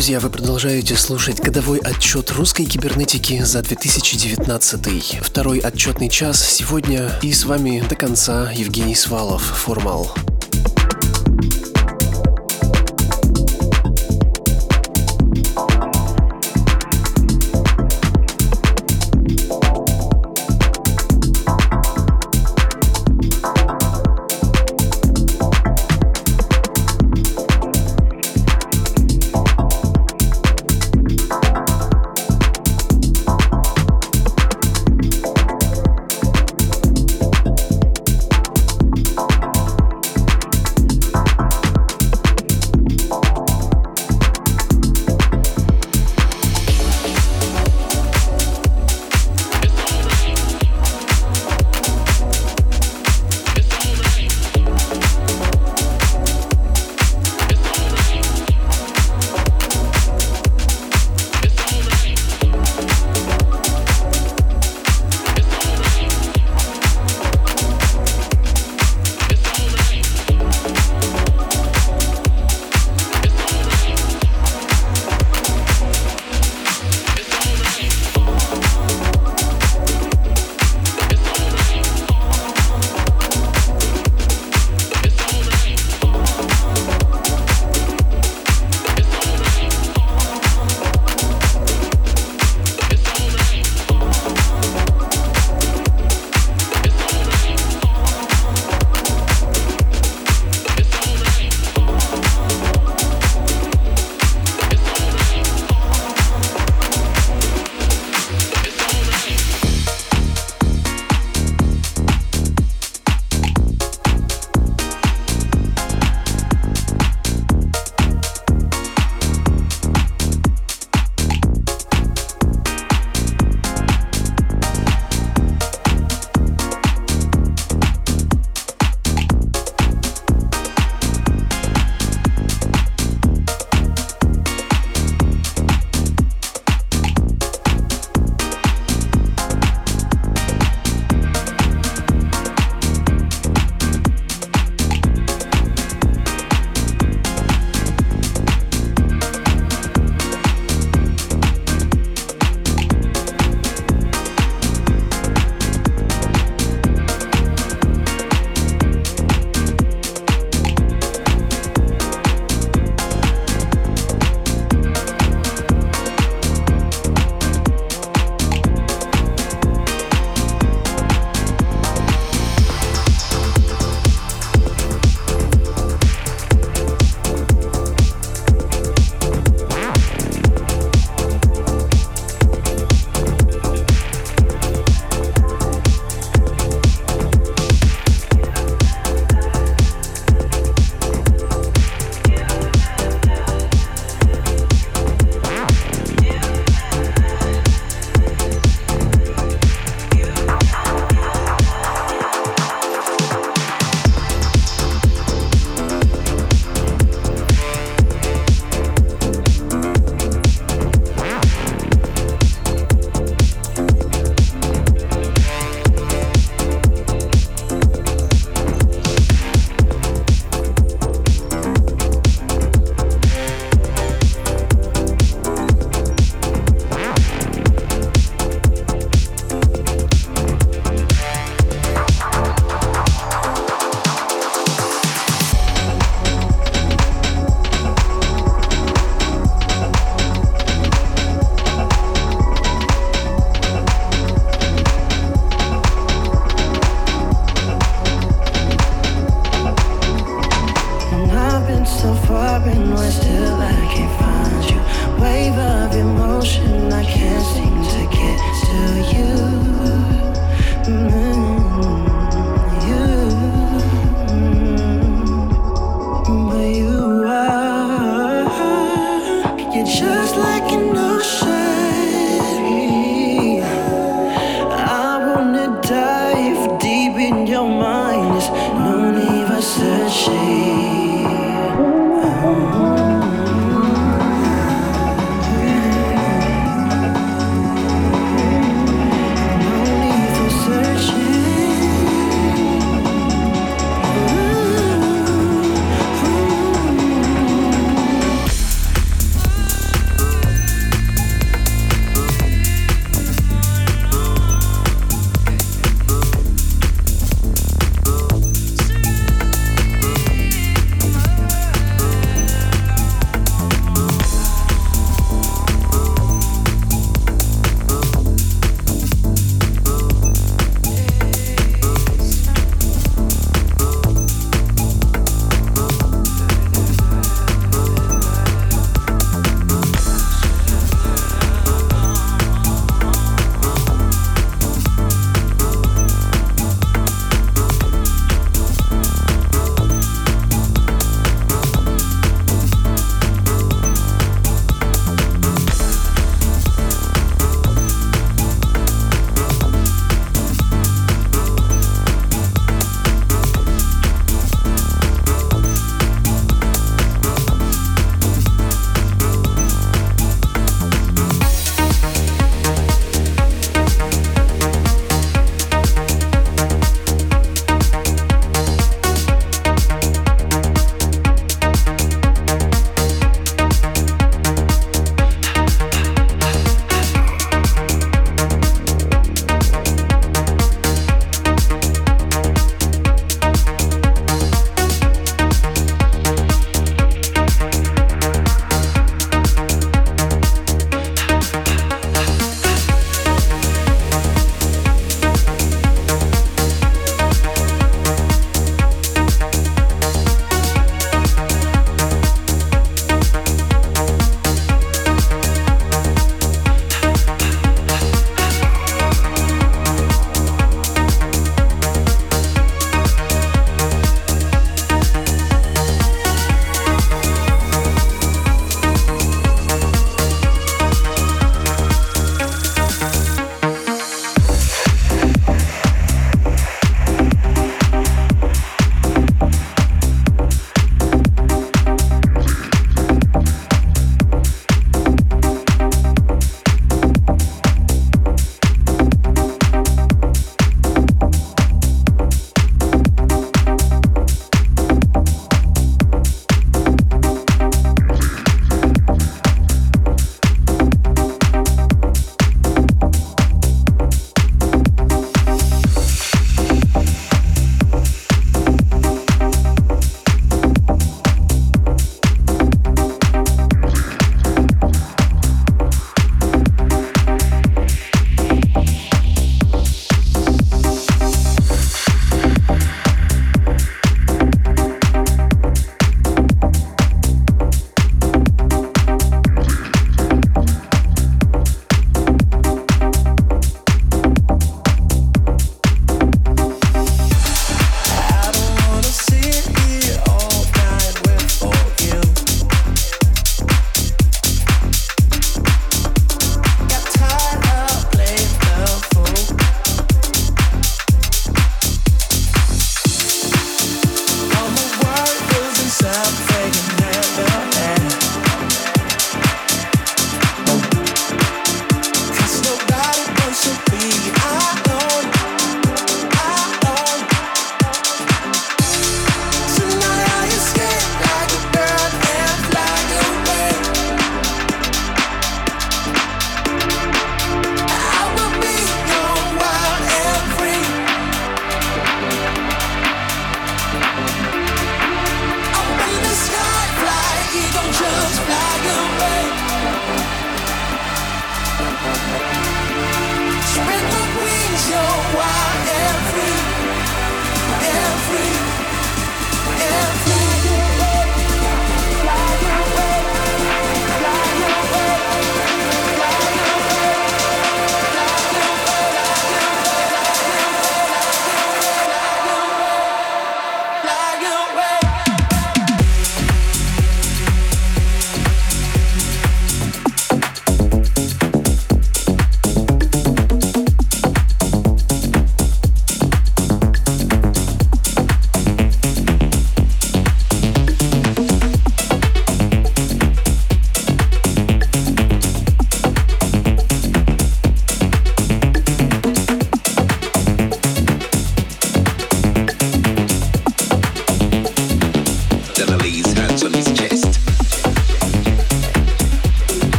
Друзья, вы продолжаете слушать годовой отчет русской кибернетики за 2019. Второй отчетный час сегодня и с вами до конца Евгений Свалов, Формал.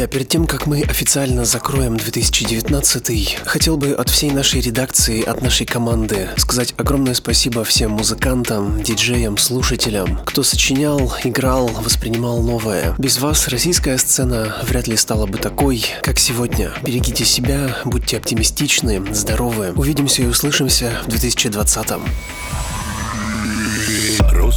Друзья, перед тем, как мы официально закроем 2019, хотел бы от всей нашей редакции, от нашей команды сказать огромное спасибо всем музыкантам, диджеям, слушателям, кто сочинял, играл, воспринимал новое. Без вас российская сцена вряд ли стала бы такой, как сегодня. Берегите себя, будьте оптимистичны, здоровы. Увидимся и услышимся в 2020.